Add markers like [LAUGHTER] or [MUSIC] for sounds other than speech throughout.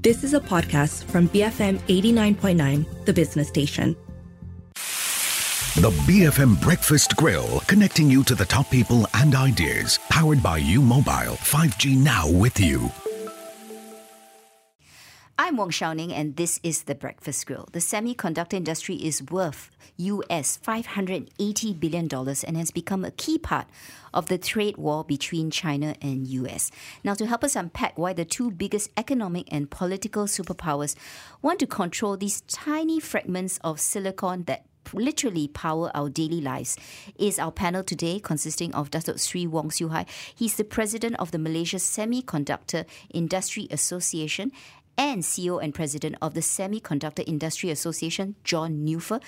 This is a podcast from BFM 89.9, the business station. The BFM Breakfast Grill, connecting you to the top people and ideas. Powered by U Mobile, 5G now with you. I'm Wong Shou Ning, and this is the Breakfast Grill. The semiconductor industry is worth US $580 billion and has become a key part of the trade war between China and US. Now, to help us unpack why the two biggest economic and political superpowers want to control these tiny fragments of silicon that literally power our daily lives is our panel today consisting of Datuk Sri Wong Siew Hai. He's the president of the Malaysia Semiconductor Industry Association and CEO and President of the Semiconductor Industry Association, John Neuffer.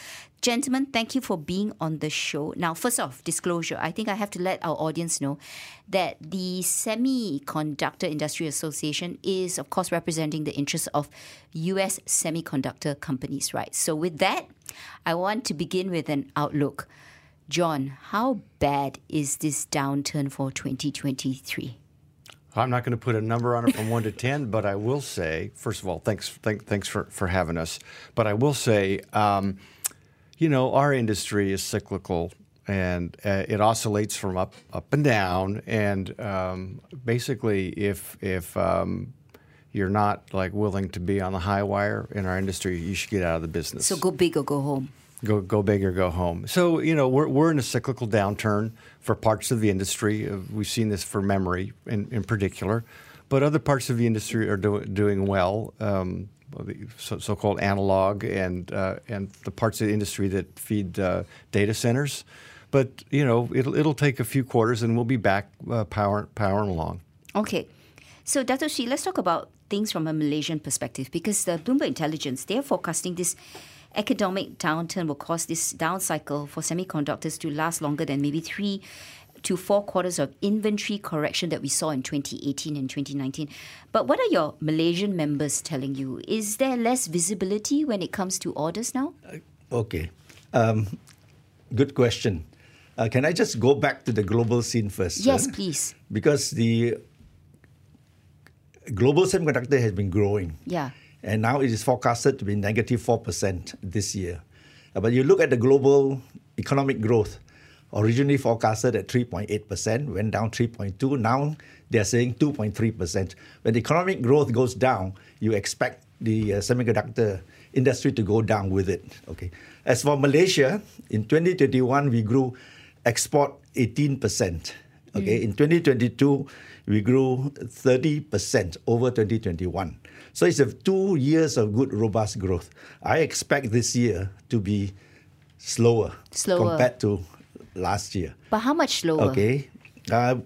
Gentlemen, thank you for being on the show. Now, first off, disclosure. I think I have to let our audience know that the Semiconductor Industry Association is, of course, representing the interests of US semiconductor companies, right? So, with that, I want to begin with an outlook. John, how bad is this downturn for 2023? I'm not going to put a number on it from one to ten, but I will say, first of all, thanks, thank, thanks for, for having us. But I will say, um, you know, our industry is cyclical, and uh, it oscillates from up up and down. And um, basically, if if um, you're not like willing to be on the high wire in our industry, you should get out of the business. So go big or go home. Go go big or go home. So you know we're we're in a cyclical downturn for parts of the industry. Uh, we've seen this for memory in, in particular, but other parts of the industry are do, doing well. Um, the so, called analog and uh, and the parts of the industry that feed uh, data centers. But you know it'll it'll take a few quarters and we'll be back uh, power, powering along. Okay, so Dato Sri, let's talk about things from a Malaysian perspective because the Bloomberg Intelligence they're forecasting this economic downturn will cause this down cycle for semiconductors to last longer than maybe three to four quarters of inventory correction that we saw in 2018 and 2019. But what are your Malaysian members telling you? Is there less visibility when it comes to orders now? Uh, okay. Um, good question. Uh, can I just go back to the global scene first? Yes, uh? please. Because the global semiconductor has been growing. Yeah and now it is forecasted to be negative 4% this year. Uh, but you look at the global economic growth, originally forecasted at 3.8%, went down 3.2. Now they're saying 2.3%. When economic growth goes down, you expect the uh, semiconductor industry to go down with it. Okay. As for Malaysia, in 2021 we grew export 18%. Okay. Mm. In 2022 we grew 30% over 2021. So it's a two years of good, robust growth. I expect this year to be slower, slower. compared to last year. But how much slower? Okay. Uh,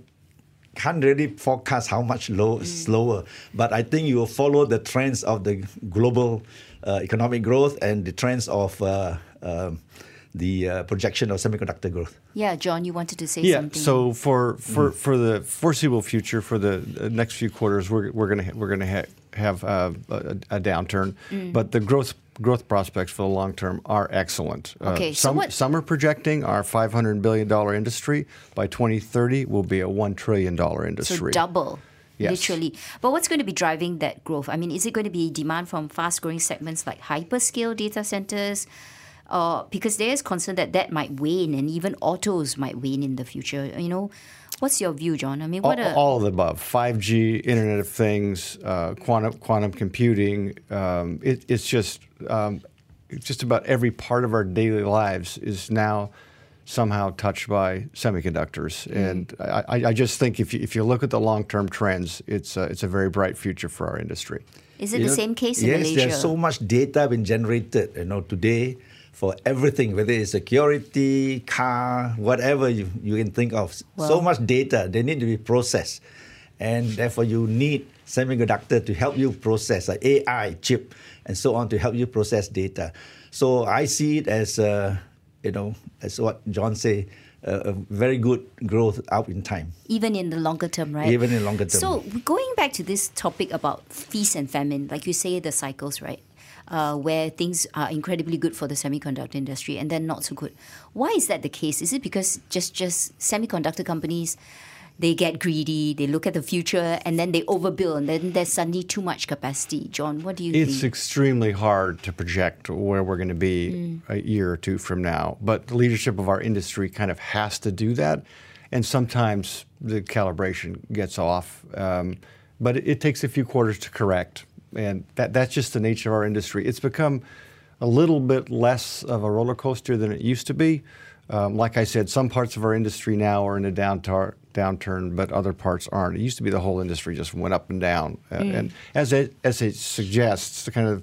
can't really forecast how much low, mm. slower, but I think you will follow the trends of the global uh, economic growth and the trends of uh, um, the uh, projection of semiconductor growth. Yeah, John, you wanted to say yeah, something. Yeah, so for for, mm. for the foreseeable future, for the next few quarters, we're we're gonna we're gonna ha- have uh, a, a, downturn, mm. but the growth growth prospects for the long term are excellent. Uh, okay, uh, some, so some are projecting our 500 billion dollar industry by 2030 will be a one trillion dollar industry. So double. Yes. Literally. But what's going to be driving that growth? I mean, is it going to be demand from fast growing segments like hyperscale data centers, uh, because there is concern that that might wane and even autos might wane in the future. You know, what's your view, John? I mean, what all, are, all of the above: five G, Internet of Things, uh, quantum quantum computing. Um, it, it's just um, just about every part of our daily lives is now somehow touched by semiconductors. Mm. And I, I, just think if you, if you look at the long term trends, it's a, it's a very bright future for our industry. Is it you the know, same case in yes, Malaysia? Yes, there's so much data being generated. You know, today for everything, whether it's security, car, whatever you, you can think of. Well, so much data, they need to be processed. And therefore, you need semiconductor to help you process, like AI chip and so on, to help you process data. So I see it as, uh, you know, as what John say, uh, a very good growth out in time. Even in the longer term, right? Even in the longer term. So going back to this topic about feast and famine, like you say, the cycles, right? Uh, where things are incredibly good for the semiconductor industry and then not so good. Why is that the case? Is it because just just semiconductor companies they get greedy, they look at the future, and then they overbuild, and then there's suddenly too much capacity. John, what do you think? It's think? extremely hard to project where we're going to be Mm. a year or two from now. But the leadership of our industry kind of has to do that. And sometimes the calibration gets off. Um, but it, it takes a few quarters to correct. And that, that's just the nature of our industry. It's become a little bit less of a roller coaster than it used to be. Um, like I said, some parts of our industry now are in a downtar- downturn, but other parts aren't. It used to be the whole industry just went up and down. Uh, and as it, as it suggests, the kind of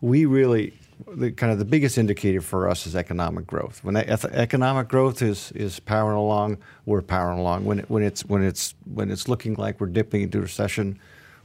we really the kind of the biggest indicator for us is economic growth. When economic growth is is powering along, we're powering along. When it, when it's when it's when it's looking like we're dipping into recession,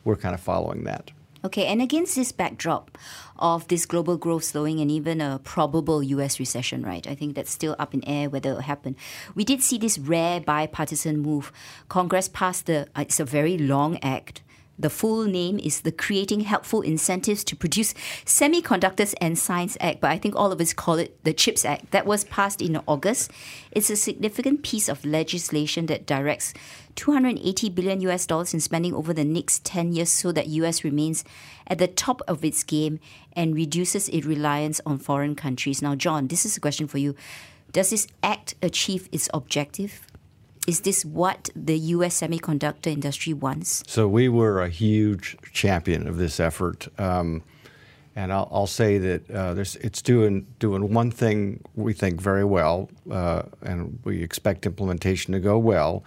we're kind of following that. Okay, and against this backdrop of this global growth slowing and even a probable US recession, right? I think that's still up in air whether it will happen. We did see this rare bipartisan move. Congress passed the, uh, it's a very long act. The full name is the Creating Helpful Incentives to Produce Semiconductors and Science Act, but I think all of us call it the CHIPS Act. That was passed in August. It's a significant piece of legislation that directs 280 billion US dollars in spending over the next 10 years so that US remains at the top of its game and reduces its reliance on foreign countries. Now, John, this is a question for you. Does this act achieve its objective? Is this what the US semiconductor industry wants? So we were a huge champion of this effort. Um, and I'll, I'll say that uh, there's, it's doing doing one thing we think very well, uh, and we expect implementation to go well.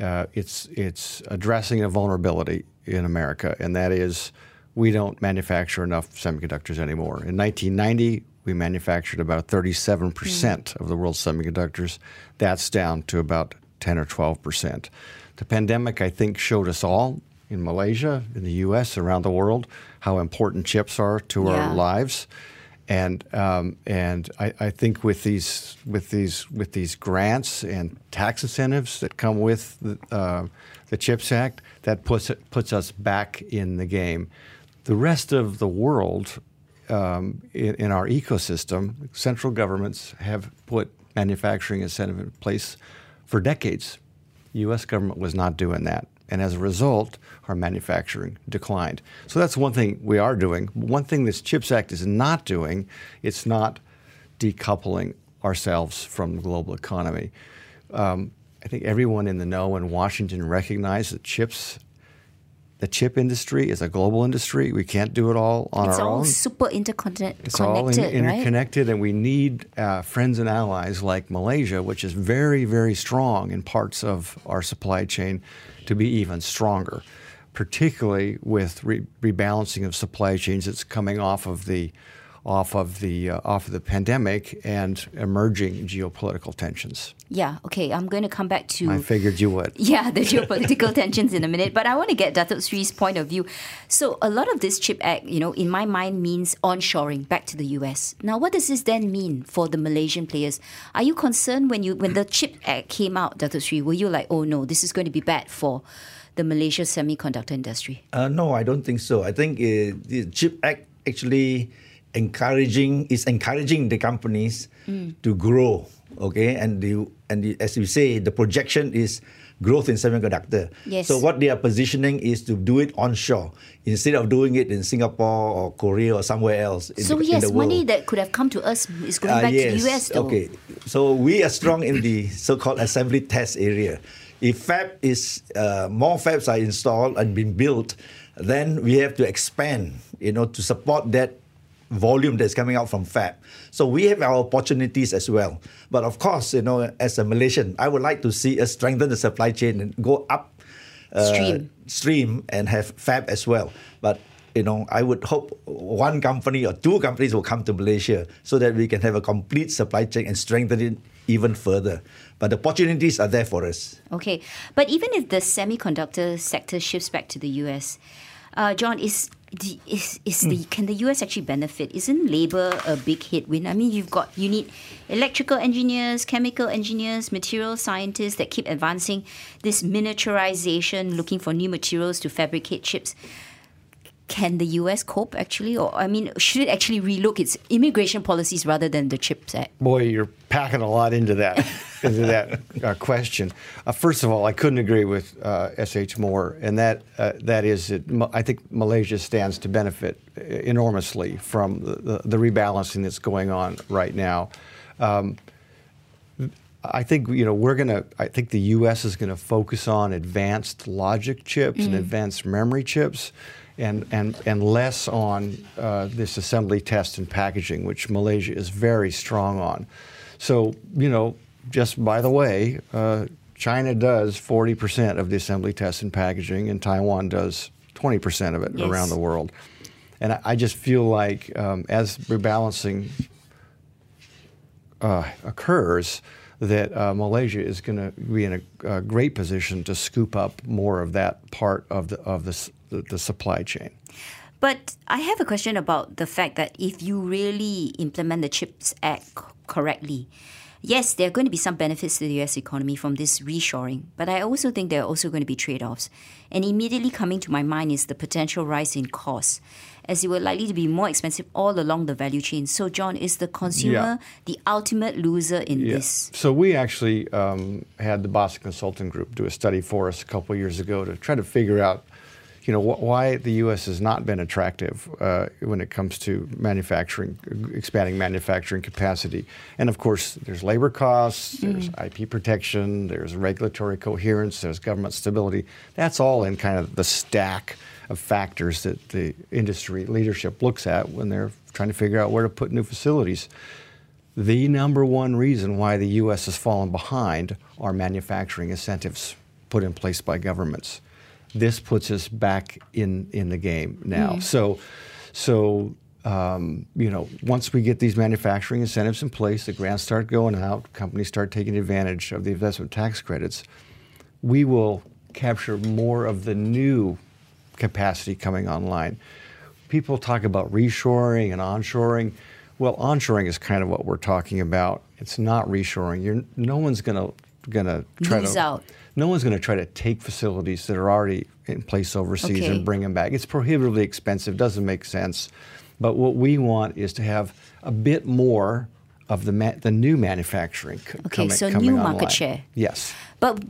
Uh, it's it's addressing a vulnerability in America, and that is we don't manufacture enough semiconductors anymore. In 1990, we manufactured about 37 percent of the world's semiconductors. That's down to about 10 or 12 percent. The pandemic, I think, showed us all in Malaysia, in the U.S., around the world, how important chips are to Yeah. our lives. And um, and I, I think with these with these with these grants and tax incentives that come with the, uh, the Chips Act, that puts it, puts us back in the game. The rest of the world um, in, in our ecosystem, central governments have put manufacturing incentive in place for decades. the U.S. government was not doing that, and as a result, our manufacturing declined. So that's one thing we are doing. One thing this CHIPS Act is not doing, it's not decoupling ourselves from the global economy. Um, I think everyone in the know in Washington recognizes that chips, the chip industry is a global industry. We can't do it all on it's our all own. It's all super interconnected, It's all in- right? interconnected, and we need uh, friends and allies like Malaysia, which is very, very strong in parts of our supply chain, to be even stronger, particularly with re- rebalancing of supply chains that's coming off of the off of the uh, off of the pandemic and emerging geopolitical tensions. Yeah, okay, I'm going to come back to I figured you would. [LAUGHS] Yeah, the geopolitical [LAUGHS] tensions in a minute. But I want to get Datuk Sri's point of view. So a lot of this CHIP Act, you know, in my mind means onshoring back to the US. Now what does this then mean for the Malaysian players? Are you concerned when you when the CHIP Act came out, Datuk Sri, were you like, oh no, this is going to be bad for the Malaysia semiconductor industry? Uh, no, I don't think so. I think uh, the CHIP Act actually encouraging is encouraging the companies to grow. Okay, and the and the, as you say, the projection is growth in semiconductor. Yes. So what they are positioning is to do it onshore instead of doing it in Singapore or Korea or somewhere else. In so the, yes, in money that could have come to us is going Ah, back to the US though. Okay, so we are strong in the so-called assembly test area. If fab is uh, more fabs are installed and been built, then we have to expand, you know, to support that volume that's coming out from fab. So we have our opportunities as well. But of course, you know, as a Malaysian, I would like to see us strengthen the supply chain and go up uh, Stream. stream and have fab as well. But you know, I would hope one company or two companies will come to Malaysia so that we can have a complete supply chain and strengthen it even further. But the opportunities are there for us. Okay, but even if the semiconductor sector shifts back to the US, uh, John, is the- is is the hmm. can the US actually benefit? Isn't labor a big headwind? I mean, you've got you need electrical engineers, chemical engineers, material scientists that keep advancing this miniaturization, looking for new materials to fabricate chips. Can the US cope actually, or I mean, should it actually relook its immigration policies rather than the CHIPS Act? Boy, you're packing a lot into that. [LAUGHS] into that uh, question. Uh, first of all, I couldn't agree with uh, S.H. more, and that uh, that is, it, I think Malaysia stands to benefit enormously from the, the, the rebalancing that's going on right now. Um, I think you know we're gonna. I think the U.S. is going to focus on advanced logic chips mm. and advanced memory chips, and and and less on uh, this assembly, test, and packaging, which Malaysia is very strong on. So you know, just by the way, uh, China does 40% of the assembly, test, and packaging, and Taiwan does 20% of it yes. around the world. And I, I just feel like um, as rebalancing uh, occurs that uh, Malaysia is going to be in a, a, great position to scoop up more of that part of the of the, the, the supply chain. But I have a question about the fact that if you really implement the CHIPS Act correctly, yes, there are going to be some benefits to the US economy from this reshoring, but I also think there are also going to be trade offs. And immediately coming to my mind is the potential rise in costs as it will likely to be more expensive all along the value chain. So, John, is the consumer yeah. the ultimate loser in yeah. this? So, we actually um, had the Boston Consulting Group do a study for us a couple years ago to try to figure out you know, wh- why the U.S. has not been attractive uh, when it comes to manufacturing, expanding manufacturing capacity. And of course, there's labor costs, mm. there's IP protection, there's regulatory coherence, there's government stability. That's all in kind of the stack of factors that the industry leadership looks at when they're trying to figure out where to put new facilities. The number one reason why the U.S. has fallen behind are manufacturing incentives put in place by governments. This puts us back in, in the game now. Mm. So, so um, you know, once we get these manufacturing incentives in place, the grants start going out, companies start taking advantage of the investment tax credits, we will capture more of the new capacity coming online. People talk about reshoring and onshoring. Well, onshoring is kind of what we're talking about. It's not reshoring. You're, no one's going to going to try Lose to out. No one's going to try to take facilities that are already in place overseas okay. and bring them back. It's prohibitively expensive. Doesn't make sense. But what we want is to have a bit more of the ma- the new manufacturing c- okay, coming, so coming new online. market share. Yes. But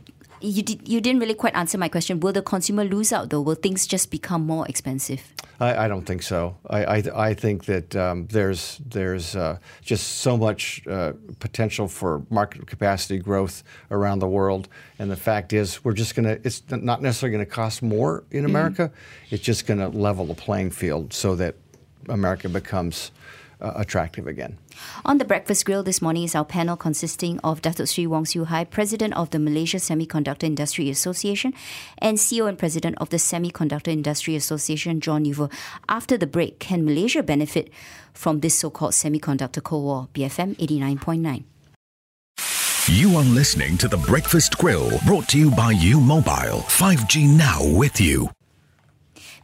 you, did, you didn't really quite answer my question. Will the consumer lose out though? Will things just become more expensive? I, I don't think so. I, I, I think that um, there's there's uh, just so much uh, potential for market capacity growth around the world, and the fact is we're just gonna. It's not necessarily going to cost more in mm-hmm. America. Mm-hmm. It's just going to level the playing field so that America becomes uh, attractive again. On the breakfast grill this morning is our panel consisting of Datuk Sri Wong Siew Hai, President of the Malaysia Semiconductor Industry Association, and CEO and President of the Semiconductor Industry Association, John Neuffer. After the break, can Malaysia benefit from this so-called semiconductor Cold War? BFM 89.9. You are listening to The Breakfast Grill, brought to you by U Mobile. 5G now with you.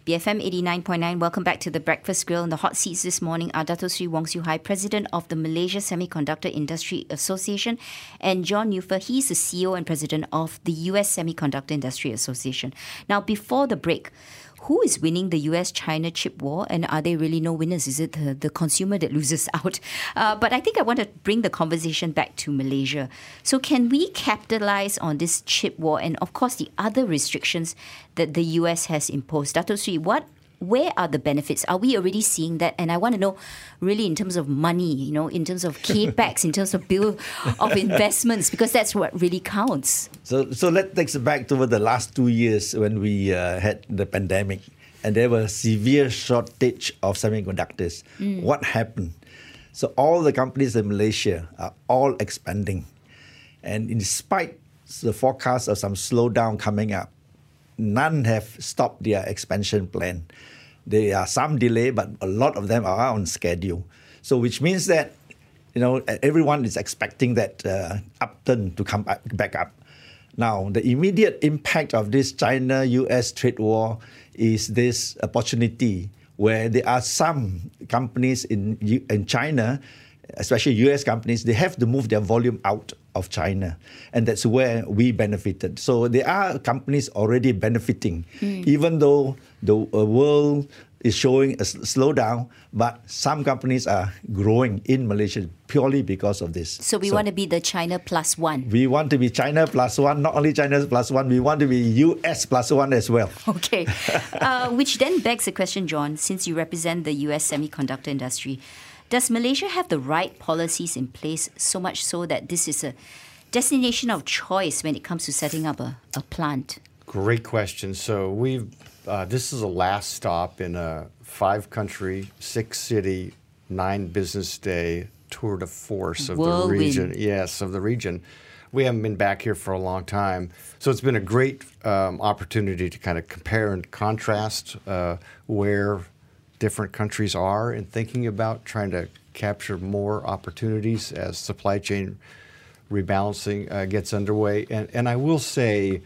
BFM 89.9. Welcome back to the Breakfast Grill. In the hot seats this morning are Dato Sri Wong Siew Hai, President of the Malaysia Semiconductor Industry Association, and John Neuffer. He's the CEO and President of the US Semiconductor Industry Association. Now, before the break, who is winning the US China chip war and are there really no winners? Is it the, the consumer that loses [LAUGHS] out? Uh, but I think I want to bring the conversation back to Malaysia. So, can we capitalize on this chip war and, of course, the other restrictions that the US has imposed? Dato Sri, what where are the benefits? Are we already seeing that? And I want to know, really, in terms of money, you know, in terms of capex, in terms of bill of investments, because that's what really counts. So, so let's take it back to the last two years when we uh, had the pandemic, and there was severe shortage of semiconductors. Mm. What happened? So all the companies in Malaysia are all expanding, and in spite the forecast of some slowdown coming up, none have stopped their expansion plan. There are some delay, but a lot of them are on schedule. So, which means that you know everyone is expecting that uh, upturn to come back up. Now, the immediate impact of this China-U.S. trade war is this opportunity where there are some companies in in China, especially U.S. companies, they have to move their volume out of China. And that's where we benefited. So there are companies already benefiting, mm. even though the uh, world is showing a slowdown, but some companies are growing in Malaysia purely because of this. So we so want to be the China plus one. We want to be China plus one, not only China plus one, we want to be US plus one as well. [LAUGHS] Okay. uh, which then begs the question, John, since you represent the US semiconductor industry, does Malaysia have the right policies in place so much so that this is a destination of choice when it comes to setting up a, a plant? Great question. So we've uh, this is the last stop in a five country, six city, nine business day tour de force of Whirlwind. the region. Yes, of the region. We haven't been back here for a long time. So it's been a great um, opportunity to kind of compare and contrast uh, where different countries are in thinking about trying to capture more opportunities as supply chain rebalancing uh, gets underway. And, and I will say,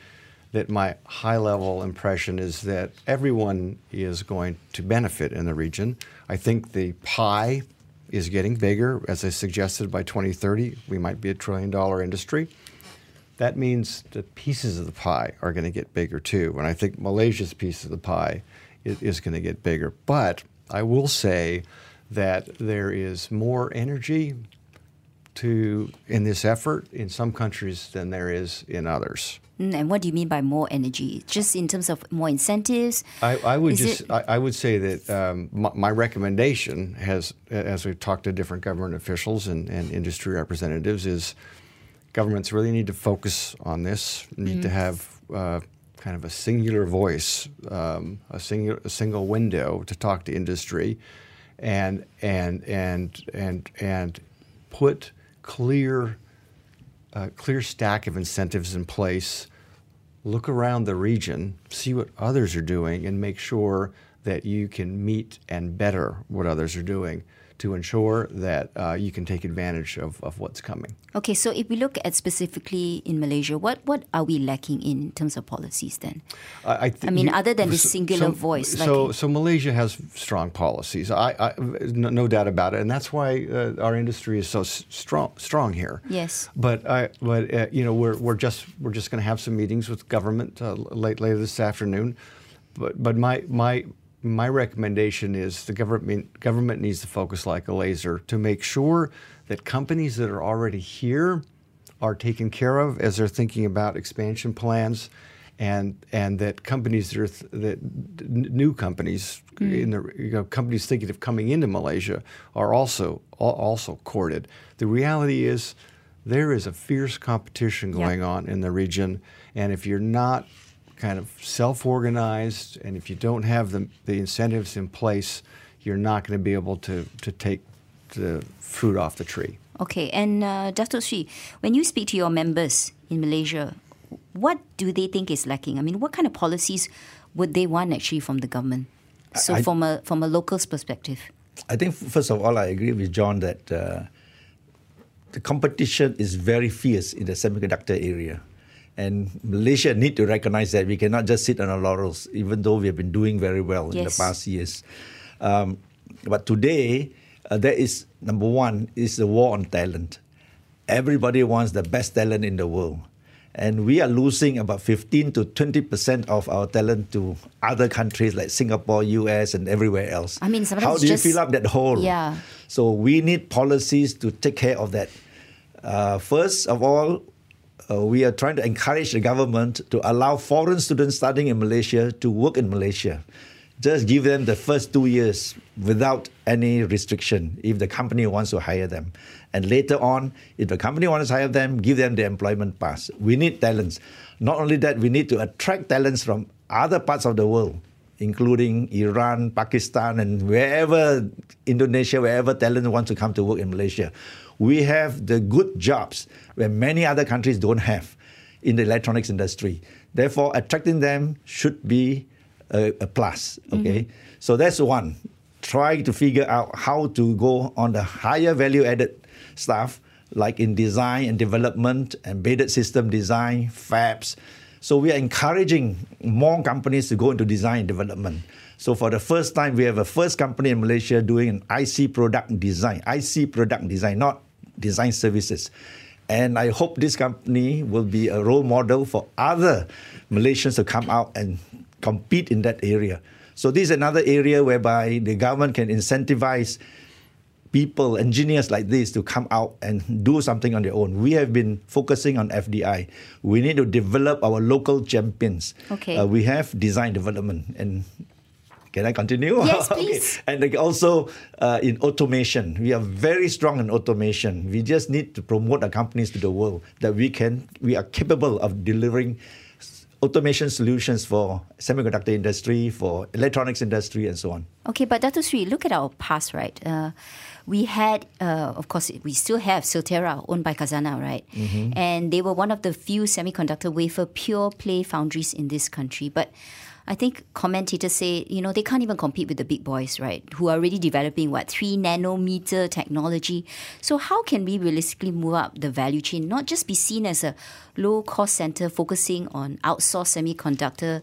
that my high level impression is that everyone is going to benefit in the region. I think the pie is getting bigger. As I suggested, by 2030, we might be a trillion dollar industry. That means the pieces of the pie are going to get bigger too. And I think Malaysia's piece of the pie is, is going to get bigger. But I will say that there is more energy to in this effort in some countries than there is in others. Mm, and what do you mean by more energy? Just in terms of more incentives? I, I would Is just I, I, would say that um, my, my, recommendation has, as we've talked to different government officials and, and, industry representatives, is governments really need to focus on this. Need mm. to have uh, kind of a singular voice, um, a single a single window to talk to industry, and and and and and put clear a clear stack of incentives in place, look around the region, see what others are doing, and make sure that you can meet and better what others are doing to ensure that uh, you can take advantage of, of what's coming. Okay, so if we look at specifically in Malaysia, what, what are we lacking in terms of policies then? I, th- I mean, you, other than the singular so, voice. So, like, so Malaysia has strong policies, I, I no, no, doubt about it, and that's why uh, our industry is so strong strong here. Yes. But I, but uh, you know, we're, we're just we're just going to have some meetings with government uh, late later this afternoon. But but my my my recommendation is the government government needs to focus like a laser to make sure that companies that are already here are taken care of as they're thinking about expansion plans, and and that companies that are th- that new companies mm. in the you know, companies thinking of coming into Malaysia are also also courted. The reality is there is a fierce competition going yep. on in the region, and if you're not kind of self-organized, and if you don't have the, the incentives in place, you're not going to be able to, to take the fruit off the tree. Okay, and uh, Dato Sri, when you speak to your members in Malaysia, what do they think is lacking? I mean, what kind of policies would they want actually from the government? So, I, from a from a local's perspective, I think first of all, I agree with John that uh, the competition is very fierce in the semiconductor area. And Malaysia need to recognize that we cannot just sit on our laurels, even though we have been doing very well yes. in the past years. Um, but today, uh, there is number one is the war on talent. Everybody wants the best talent in the world, and we are losing about 15 to 20 percent of our talent to other countries like Singapore, US, and everywhere else. I mean, how do you fill up that hole? Yeah. So we need policies to take care of that. Uh, first of all, uh, we are trying to encourage the government to allow foreign students studying in Malaysia to work in Malaysia. Just give them the first two years without any restriction if the company wants to hire them. And later on, if the company wants to hire them, give them the employment pass. We need talents. Not only that, we need to attract talents from other parts of the world, including Iran, Pakistan, and wherever, Indonesia, wherever talent wants to come to work in Malaysia we have the good jobs where many other countries don't have in the electronics industry. Therefore, attracting them should be a, a plus. Okay, mm-hmm. so that's one. Try to figure out how to go on the higher value added stuff like in design and development, embedded system design, fabs. So we are encouraging more companies to go into design and development. So for the first time, we have a first company in Malaysia doing an IC product design, IC product design, not design services. And I hope this company will be a role model for other Malaysians to come out and compete in that area. So this is another area whereby the government can incentivize people, engineers like this, to come out and do something on their own. We have been focusing on FDI. We need to develop our local champions. Okay. Uh, we have design development and. Can I continue? Yes, [LAUGHS] Okay. please. And also uh, in automation, we are very strong in automation. We just need to promote our companies to the world that we can, we are capable of delivering automation solutions for semiconductor industry, for electronics industry, and so on. Okay, but Dr. Sri, look at our past, right? Uh, we had, uh, of course, we still have Silterra, owned by Khazanah, right? And they were one of the few semiconductor wafer pure play foundries in this country. But I think commentators say, you know, they can't even compete with the big boys, right? Who are already developing what three nanometer technology. So how can we realistically move up the value chain, not just be seen as a low cost center focusing on outsourced semiconductor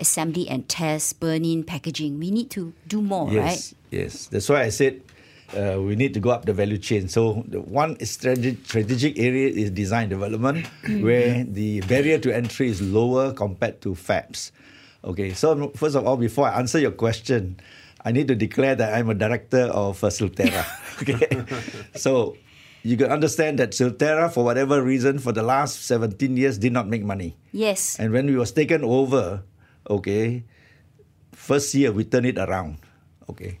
assembly and test, burn-in, packaging. We need to do more, yes, right? Yes, that's why I said uh, we need to go up the value chain. So the one strategic, strategic area is design development, where the barrier to entry is lower compared to fabs. Okay, so first of all, before I answer your question, I need to declare that I'm a director of uh, Silterra. [LAUGHS] okay, so you can understand that Silterra, for whatever reason, for the last 17 years, did not make money. Yes. And when we was taken over, okay, first year we turn it around. Okay.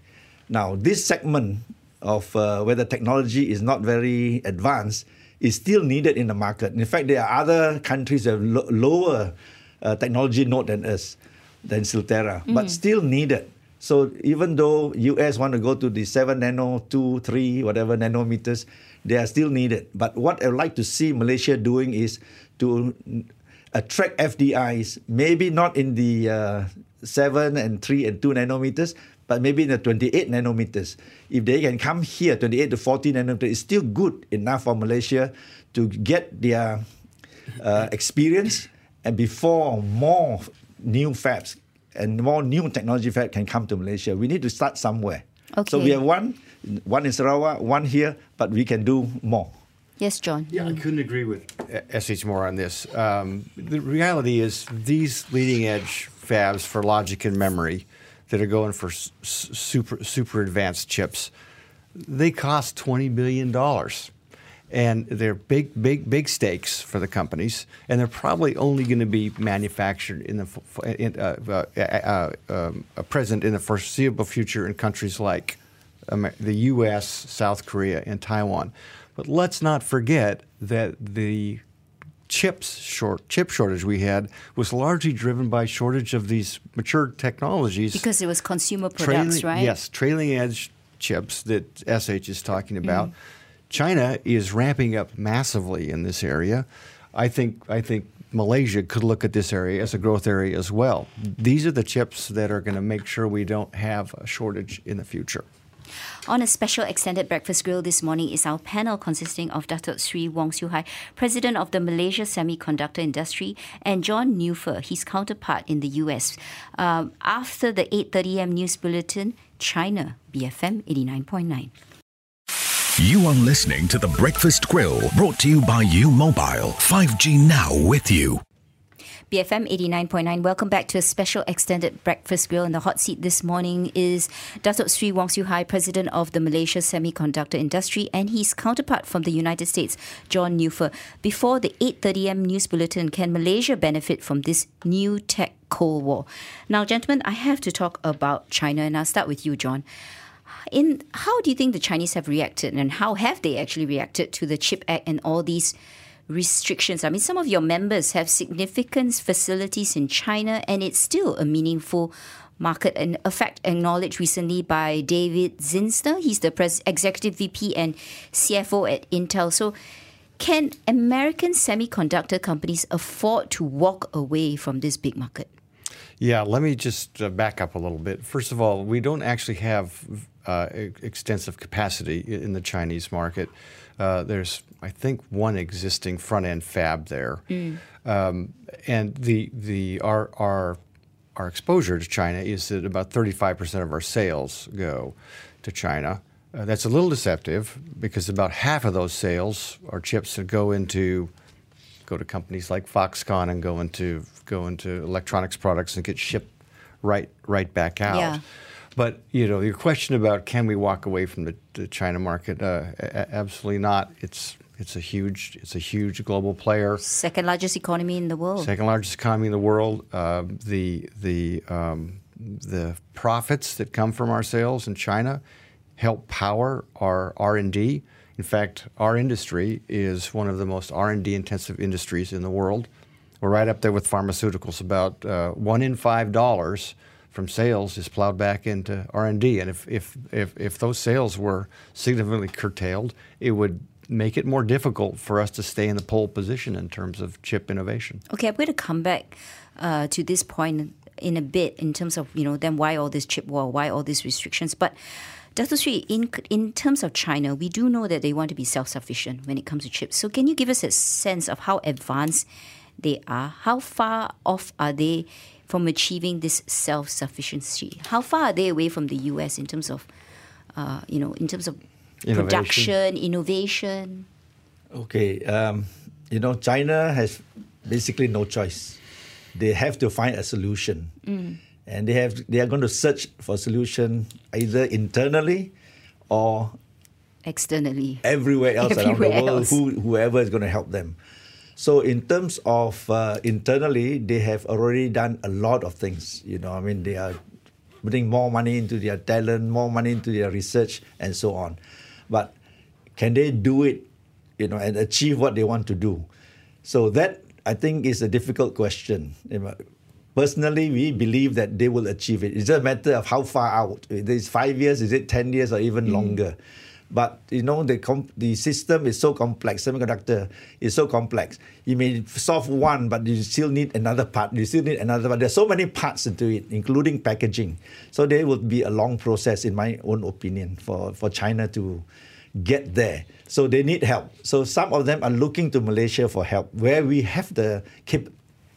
Now this segment of uh, where the technology is not very advanced is still needed in the market. In fact, there are other countries that have lo- lower uh, technology node than us, than Silterra, but still needed. So even though US want to go to the seven nano, two, three, whatever nanometers, they are still needed. But what I'd like to see Malaysia doing is to attract FDIs, maybe not in the uh, 7 and 3 and 2 nanometers, but maybe in the 28 nanometers. If they can come here, 28 to 40 nanometers, it's still good enough for Malaysia to get their uh, experience and before more new fabs and more new technology fab can come to Malaysia. We need to start somewhere. Okay. So we have one, one in Sarawak, one here, but we can do more. Yes, John. Yeah, I couldn't agree with uh, SH more on this. Um, the reality is these leading edge fabs for logic and memory that are going for s- s- super super advanced chips, they cost twenty billion dollars, and they're big big big stakes for the companies, and they're probably only going to be manufactured in the in, uh, uh, uh, um, uh, present in the foreseeable future in countries like the U.S., South Korea, and Taiwan. But let's not forget that the chips short chip shortage we had was largely driven by shortage of these mature technologies. Because it was consumer products, Trailing- right? Yes, trailing edge chips that SH is talking about. Mm. China is ramping up massively in this area. I think I think Malaysia could look at this area as a growth area as well. These are the chips that are going to make sure we don't have a shortage in the future. On a special extended breakfast grill this morning is our panel consisting of Datuk Sri Wong Siew Hai, President of the Malaysia Semiconductor Industry, and John Neuffer, his counterpart in the US. Um, after the 8.30am news bulletin, China, BFM 89.9. You are listening to The Breakfast Grill, brought to you by U Mobile. 5G now with you. BFM 89.9. Welcome back to a special extended breakfast grill. In the hot seat this morning is Datuk Sri Wong Siew Hai, President of the Malaysia Semiconductor Industry, and his counterpart from the United States, John Neuffer. Before the 8.30am news bulletin, can Malaysia benefit from this new tech Cold War? Now, gentlemen, I have to talk about China, and I'll start with you, John. In how do you think the Chinese have reacted, and how have they actually reacted to the Chip Act and all these restrictions? I mean, some of your members have significant facilities in China, and it's still a meaningful market. And a fact acknowledged recently by David Zinsner. He's the pres- executive VP and CFO at Intel. So. Can American semiconductor companies afford to walk away from this big market? Yeah, let me just uh, back up a little bit. First of all, we don't actually have uh, extensive capacity in the Chinese market. Uh, there's, I think, one existing front end fab there, um, and the the our our our exposure to China is that about 35 percent of our sales go to China. Uh, that's a little deceptive because about half of those sales are chips that go into go to companies like Foxconn and go into go into electronics products and get shipped right right back out. Yeah. But you know, your question about can we walk away from the, the China market? Uh, absolutely not. It's it's a huge it's a huge global player. Second largest economy in the world. Second largest economy in the world. Uh, the the um, the profits that come from our sales in China help power our R and D. In fact, our industry is one of the most R and D intensive industries in the world. We're right up there with pharmaceuticals. About uh, one in five dollars from sales is plowed back into R and D, and if, if if if those sales were significantly curtailed, it would make it more difficult for us to stay in the pole position in terms of chip innovation. Okay, I'm going to come back uh, to this point in a bit in terms of you know then why all this chip war, why all these restrictions, but. Dr. Sri, in, in terms of China, we do know that they want to be self sufficient when it comes to chips. So, can you give us a sense of how advanced they are? How far off are they from achieving this self sufficiency? How far are they away from the US in terms of, uh, you know, in terms of Innovation. production, innovation? Okay, um, you know, China has basically no choice. They have to find a solution, and they have they are going to search for a solution either internally or Externally. everywhere else around the world, else. who, whoever is going to help them. So, in terms of uh, internally, they have already done a lot of things. You know, I mean, they are putting more money into their talent, more money into their research, and so on. But can they do it, you know, and achieve what they want to do? So that I think is a difficult question. Personally, we believe that they will achieve it. It's just a matter of how far out. Is it five years? Is it ten years, or even mm. longer? But you know the com- the system is so complex. Semiconductor is so complex. You may solve one, but you still need another part. You still need another part. There's so many parts into it, including packaging. So there will be a long process, in my own opinion, for, for China to get there. So they need help. So some of them are looking to Malaysia for help, where we have the cap-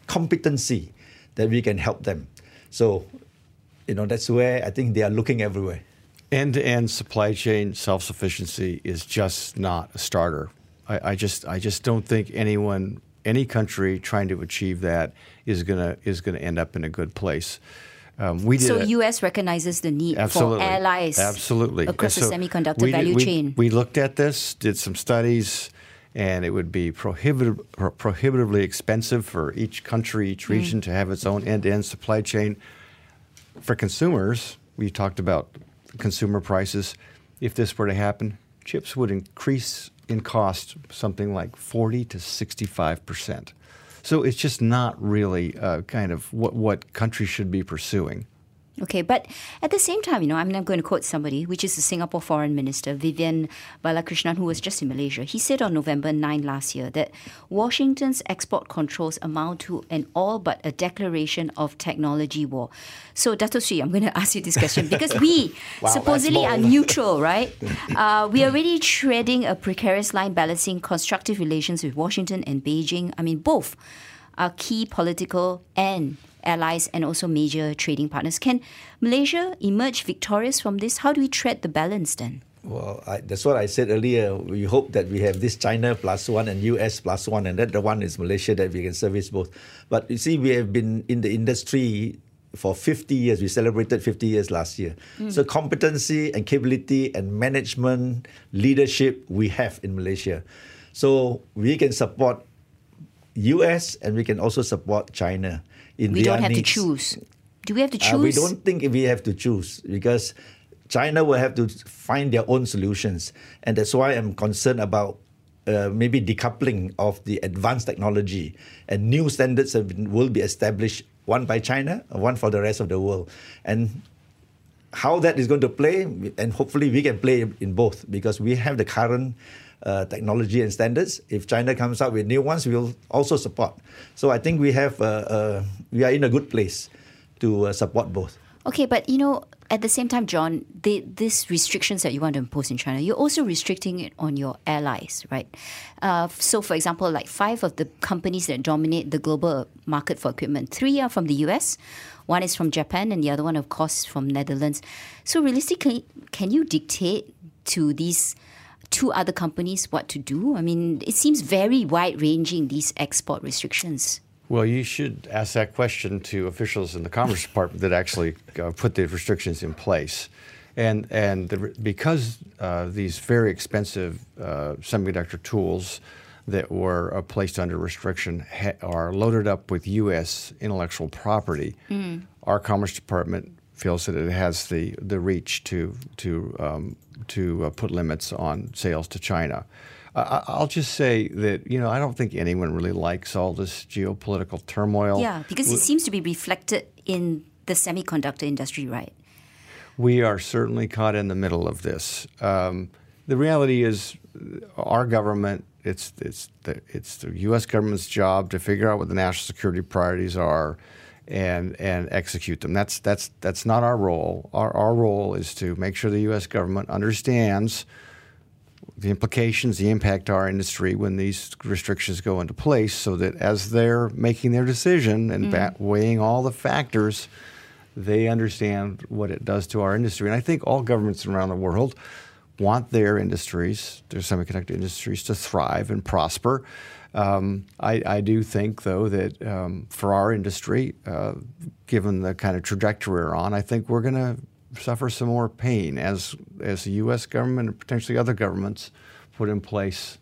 competency that we can help them. So, you know, that's where I think they are looking everywhere. End to end supply chain self sufficiency is just not a starter. I, I just I just don't think anyone any country trying to achieve that is gonna is gonna end up in a good place. Um, we did So a- US recognizes the need absolutely for allies absolutely across And the semiconductor we did- value we- chain. We looked at this, did some studies, and it would be prohibitive, prohibitively expensive for each country, Mm. each region to have its own end-to-end supply chain. For consumers, we talked about consumer prices. If this were to happen, chips would increase in cost something like 40 to 65 percent. So it's just not really uh, kind of what, what countries should be pursuing. Okay, but at the same time, you know, I'm going to quote somebody, which is the Singapore Foreign Minister, Vivian Balakrishnan, who was just in Malaysia. He said on November 9 last year that Washington's export controls amount to an all but a declaration of technology war. So, Dato Sri, I'm going [LAUGHS] to ask you this question because we [LAUGHS] Wow, supposedly are neutral, right? [LAUGHS] Uh, we are already treading a precarious line balancing constructive relations with Washington and Beijing. I mean, both are key political and allies and also major trading partners. Can Malaysia emerge victorious from this? How do we tread the balance then? Well, I, that's what I said earlier. We hope that we have this China plus one and US plus one, and that the one is Malaysia that we can service both. But you see, we have been in the industry for 50 years. We celebrated 50 years last year. Hmm. So competency and capability and management leadership we have in Malaysia. So we can support US and we can also support China in We don't have needs. to choose. Do we have to choose? Uh, we don't think we have to choose because China will have to find their own solutions, and that's why I'm concerned about uh, maybe decoupling of the advanced technology and new standards have been, will be established one by China, one for the rest of the world, and how that is going to play, and hopefully we can play in both because we have the current uh, technology and standards. If China comes up with new ones, we will also support. So I think we have uh, uh, we are in a good place to uh, support both. Okay, but you know, at the same time, John, the, these restrictions that you want to impose in China, you're also restricting it on your allies, right? Uh, so, for example, like five of the companies that dominate the global market for equipment, three are from the US, one is from Japan, and the other one, of course, from Netherlands. So, realistically, can you dictate to these two other companies what to do? I mean, it seems very wide ranging, these export restrictions. Well, you should ask that question to officials in the Commerce [LAUGHS] Department that actually uh, put the restrictions in place. And, and the, because uh, these very expensive uh, semiconductor tools that were uh, placed under restriction ha- are loaded up with U.S. intellectual property, mm. our Commerce Department feels that it has the, the reach to, to, um, to uh, put limits on sales to China. I'll just say that you know I don't think anyone really likes all this geopolitical turmoil. Yeah, because it seems to be reflected in the semiconductor industry, right? We are certainly caught in the middle of this. Um, the reality is, our government. It's it's the it's the U.S. government's job to figure out what the national security priorities are, and and execute them. That's that's that's not our role. Our our role is to make sure the U.S. government understands the implications, the impact to our industry when these restrictions go into place, so that as they're making their decision and mm. weighing all the factors, they understand what it does to our industry. And I think all governments around the world want their industries, their semiconductor industries, to thrive and prosper. Um, I, I, do think, though, that um, for our industry, uh, given the kind of trajectory we're on, I think we're going to suffer some more pain as as the U.S. government and potentially other governments put in place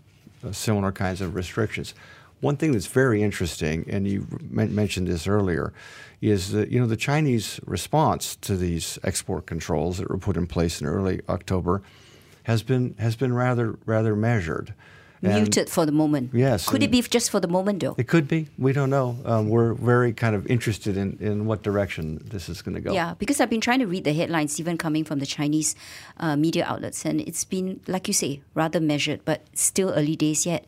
uh, similar kinds of restrictions. One thing that's very interesting, and you mentioned this earlier, is that you know the Chinese response to these export controls that were put in place in early October has been has been rather rather measured muted for the moment. Yes. Could it be just for the moment, though? It could be. We don't know. Um, we're very kind of interested in, in what direction this is going to go. Yeah, because I've been trying to read the headlines, even coming from the Chinese uh, media outlets, and it's been, like you say, rather measured, but still early days yet.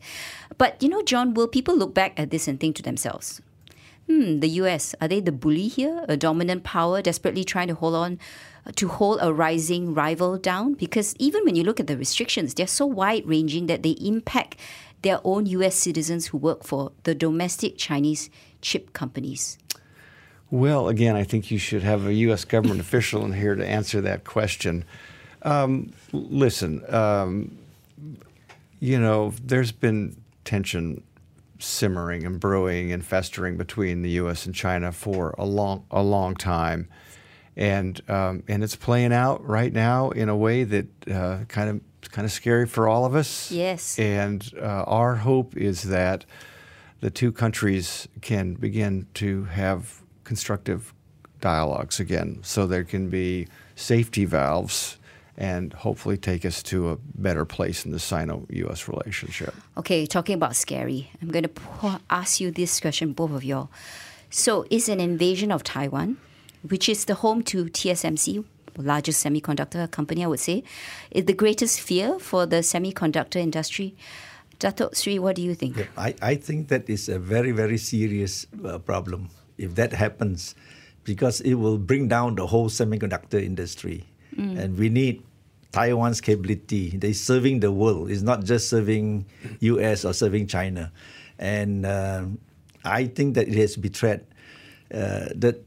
But, you know, John, will people look back at this and think to themselves, hmm, the US, are they the bully here? A dominant power desperately trying to hold on to hold a rising rival down? Because even when you look at the restrictions, they're so wide ranging that they impact their own US citizens who work for the domestic Chinese chip companies. Well, again, I think you should have a U.S. government [LAUGHS] official in here to answer that question. Um, listen, um, you know, there's been tension simmering and brewing and festering between the U.S. and China for a long, a long time and um, and it's playing out right now in a way that uh, kind of kind of scary for all of us. Yes. And uh, our hope is that the two countries can begin to have constructive dialogues again, so there can be safety valves. And hopefully take us to a better place in the Sino-U.S. relationship. Okay, talking about scary, I'm going to ask you this question, both of y'all. So, is an invasion of Taiwan which is the home to TSMC, largest semiconductor company, I would say, is the greatest fear for the semiconductor industry. Dato Sri, what do you think? Yeah, I, I think that is a very, very serious uh, problem if that happens, because it will bring down the whole semiconductor industry. Mm. And we need Taiwan's capability. They're serving the world. It's not just serving US or serving China. And uh, I think that it has betrayed uh, that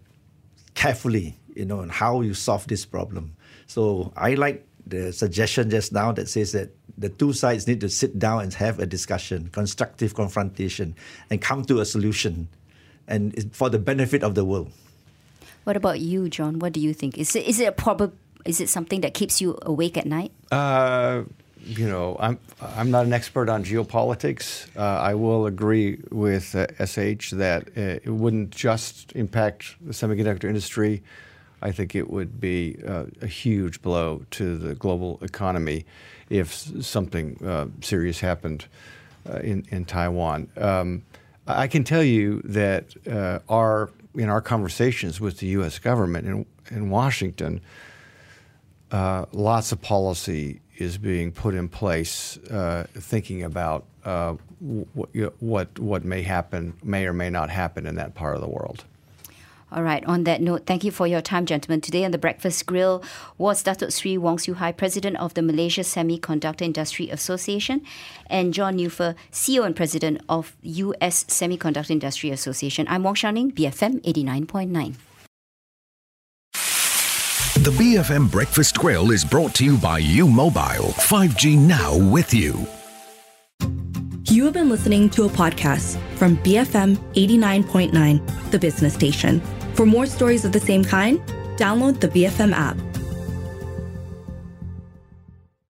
carefully, you know, on how you solve this problem. So I like the suggestion just now that says that the two sides need to sit down and have a discussion, constructive confrontation, and come to a solution, and for the benefit of the world. What about you, John? What do you think? Is it is it a prob- Is it something that keeps you awake at night? Uh, you know, I'm I'm not an expert on geopolitics. Uh, I will agree with uh, SH that uh, it wouldn't just impact the semiconductor industry. I think it would be uh, a huge blow to the global economy if something uh, serious happened uh, in in Taiwan. Um, I can tell you that our in our conversations with the U.S. government in in Washington, lots of policy is being put in place, uh, thinking about uh, what, what what may happen, may or may not happen in that part of the world. All right. On that note, thank you for your time, gentlemen. Today on the Breakfast Grill was Datuk Sri Wong Siew Hai, President of the Malaysia Semiconductor Industry Association, and John Neuffer, CEO and President of U.S. Semiconductor Industry Association. I'm Wong Shou Ning, BFM 89.9. The BFM Breakfast Grill is brought to you by U Mobile 5G Now with you. You have been listening to a podcast from BFM 89.9, the business station. For more stories of the same kind, download the BFM app.